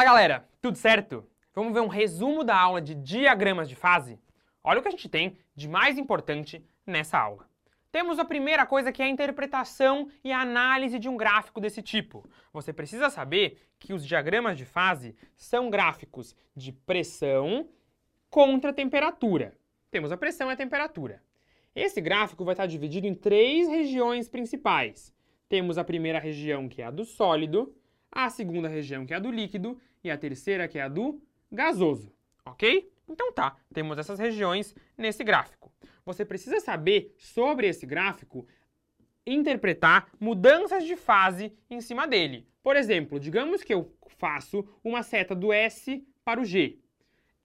Fala galera, tudo certo? Vamos ver um resumo da aula de diagramas de fase? Olha o que a gente tem de mais importante nessa aula. Temos a primeira coisa que é a interpretação e a análise de um gráfico desse tipo. Você precisa saber que os diagramas de fase são gráficos de pressão contra temperatura. Temos a pressão e a temperatura. Esse gráfico vai estar dividido em três regiões principais. Temos a primeira região, que é a do sólido, a segunda região, que é a do líquido, e a terceira, que é a do gasoso, ok? Então tá, temos essas regiões nesse gráfico. Você precisa saber sobre esse gráfico interpretar mudanças de fase em cima dele. Por exemplo, digamos que eu faço uma seta do S para o G.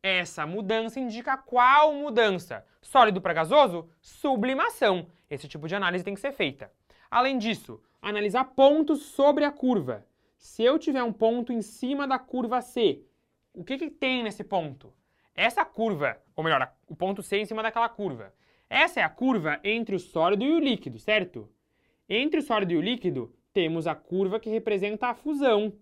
Essa mudança indica qual mudança? Sólido para gasoso? Sublimação. Esse tipo de análise tem que ser feita. Além disso, analisar pontos sobre a curva. Se eu tiver um ponto em cima da curva C, o que, que tem nesse ponto? Essa curva, ou melhor, o ponto C em cima daquela curva. Essa é a curva entre o sólido e o líquido, certo? Entre o sólido e o líquido, temos a curva que representa a fusão.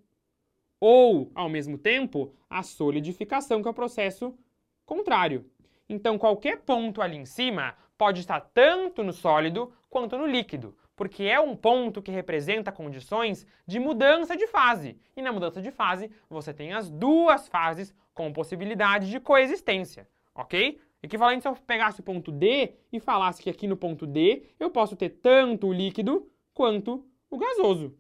Ou, ao mesmo tempo, a solidificação, que é o processo contrário. Então, qualquer ponto ali em cima pode estar tanto no sólido quanto no líquido porque é um ponto que representa condições de mudança de fase. E na mudança de fase, você tem as duas fases com possibilidade de coexistência, ok? Equivalente se eu pegasse o ponto D e falasse que aqui no ponto D eu posso ter tanto o líquido quanto o gasoso.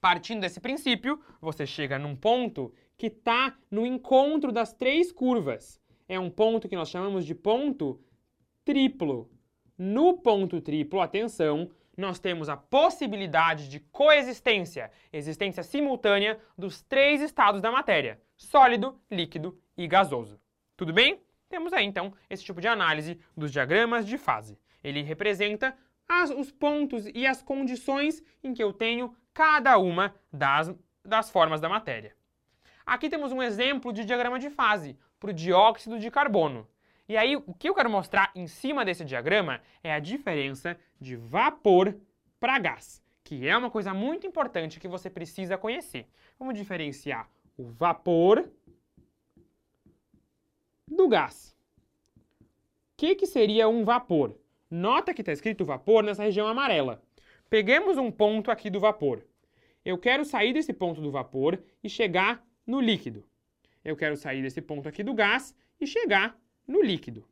Partindo desse princípio, você chega num ponto que está no encontro das três curvas. É um ponto que nós chamamos de ponto triplo. No ponto triplo, atenção, nós temos a possibilidade de coexistência, existência simultânea dos três estados da matéria: sólido, líquido e gasoso. Tudo bem? Temos aí então esse tipo de análise dos diagramas de fase. Ele representa as, os pontos e as condições em que eu tenho cada uma das, das formas da matéria. Aqui temos um exemplo de diagrama de fase para o dióxido de carbono. E aí, o que eu quero mostrar em cima desse diagrama é a diferença de vapor para gás, que é uma coisa muito importante que você precisa conhecer. Vamos diferenciar o vapor do gás. O que, que seria um vapor? Nota que está escrito vapor nessa região amarela. Peguemos um ponto aqui do vapor. Eu quero sair desse ponto do vapor e chegar no líquido. Eu quero sair desse ponto aqui do gás e chegar no líquido.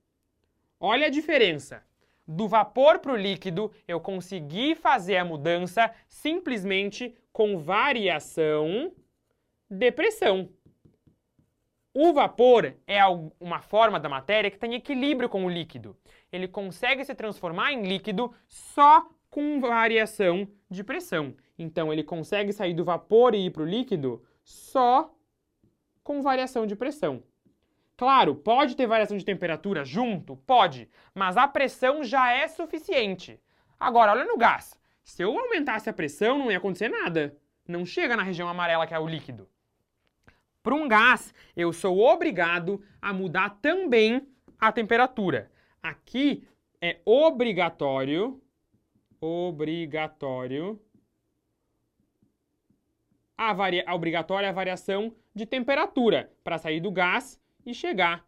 Olha a diferença. Do vapor para o líquido, eu consegui fazer a mudança simplesmente com variação de pressão. O vapor é uma forma da matéria que tem equilíbrio com o líquido. Ele consegue se transformar em líquido só com variação de pressão. Então, ele consegue sair do vapor e ir para o líquido só com variação de pressão. Claro, pode ter variação de temperatura junto? Pode, mas a pressão já é suficiente. Agora, olha no gás. Se eu aumentasse a pressão, não ia acontecer nada. Não chega na região amarela que é o líquido. Para um gás, eu sou obrigado a mudar também a temperatura. Aqui é obrigatório, obrigatório, a, varia, obrigatória a variação de temperatura para sair do gás e chegar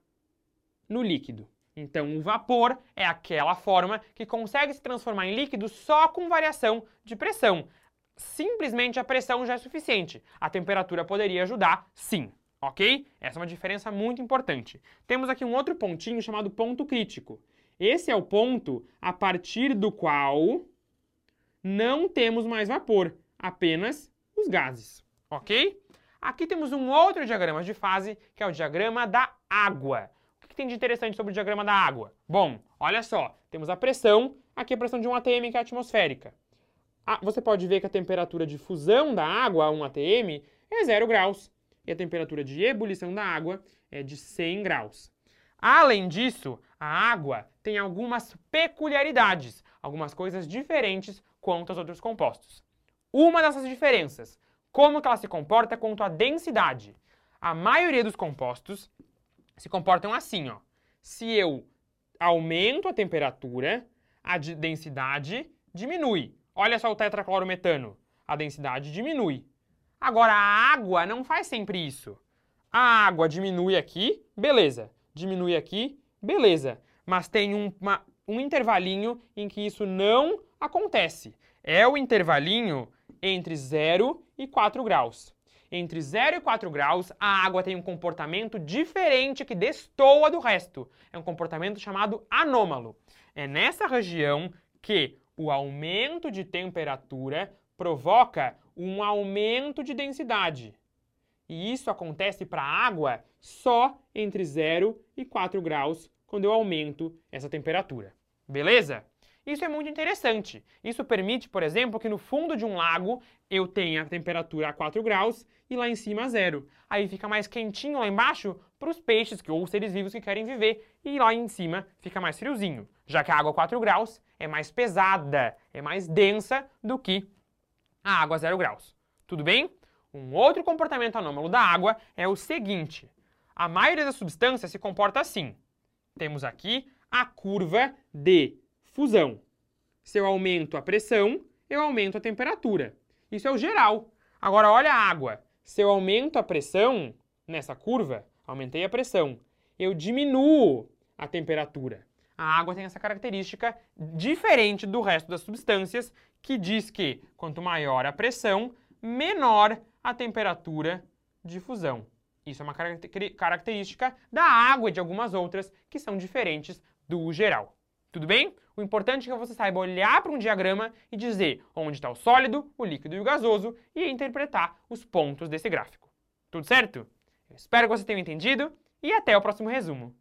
no líquido. Então, o vapor é aquela forma que consegue se transformar em líquido só com variação de pressão. Simplesmente a pressão já é suficiente. A temperatura poderia ajudar, sim. Ok? Essa é uma diferença muito importante. Temos aqui um outro pontinho chamado ponto crítico. Esse é o ponto a partir do qual não temos mais vapor, apenas os gases. Ok? Aqui temos um outro diagrama de fase, que é o diagrama da água. O que tem de interessante sobre o diagrama da água? Bom, olha só, temos a pressão, aqui a pressão de 1 atm, que é atmosférica. Ah, você pode ver que a temperatura de fusão da água a 1 atm é 0 graus, e a temperatura de ebulição da água é de 100 graus. Além disso, a água tem algumas peculiaridades, algumas coisas diferentes quanto aos outros compostos. Uma dessas diferenças como que ela se comporta quanto à densidade? A maioria dos compostos se comportam assim, ó. Se eu aumento a temperatura, a densidade diminui. Olha só o tetraclorometano. A densidade diminui. Agora, a água não faz sempre isso. A água diminui aqui, beleza. Diminui aqui, beleza. Mas tem um, uma, um intervalinho em que isso não acontece. É o intervalinho entre 0 e 4 graus. Entre 0 e 4 graus, a água tem um comportamento diferente que destoa do resto. É um comportamento chamado anômalo. É nessa região que o aumento de temperatura provoca um aumento de densidade. E isso acontece para a água só entre 0 e 4 graus quando eu aumento essa temperatura. Beleza? Isso é muito interessante. Isso permite, por exemplo, que no fundo de um lago eu tenha a temperatura a 4 graus e lá em cima a zero. Aí fica mais quentinho lá embaixo para os peixes que, ou seres vivos que querem viver e lá em cima fica mais friozinho, já que a água a 4 graus é mais pesada, é mais densa do que a água a 0 graus. Tudo bem? Um outro comportamento anômalo da água é o seguinte. A maioria das substâncias se comporta assim. Temos aqui a curva de fusão. Se eu aumento a pressão, eu aumento a temperatura. Isso é o geral. Agora, olha a água. Se eu aumento a pressão nessa curva, aumentei a pressão, eu diminuo a temperatura. A água tem essa característica diferente do resto das substâncias, que diz que quanto maior a pressão, menor a temperatura de fusão. Isso é uma característica da água e de algumas outras que são diferentes do geral. Tudo bem? O importante é que você saiba olhar para um diagrama e dizer onde está o sólido, o líquido e o gasoso e interpretar os pontos desse gráfico. Tudo certo? Eu espero que você tenha entendido e até o próximo resumo.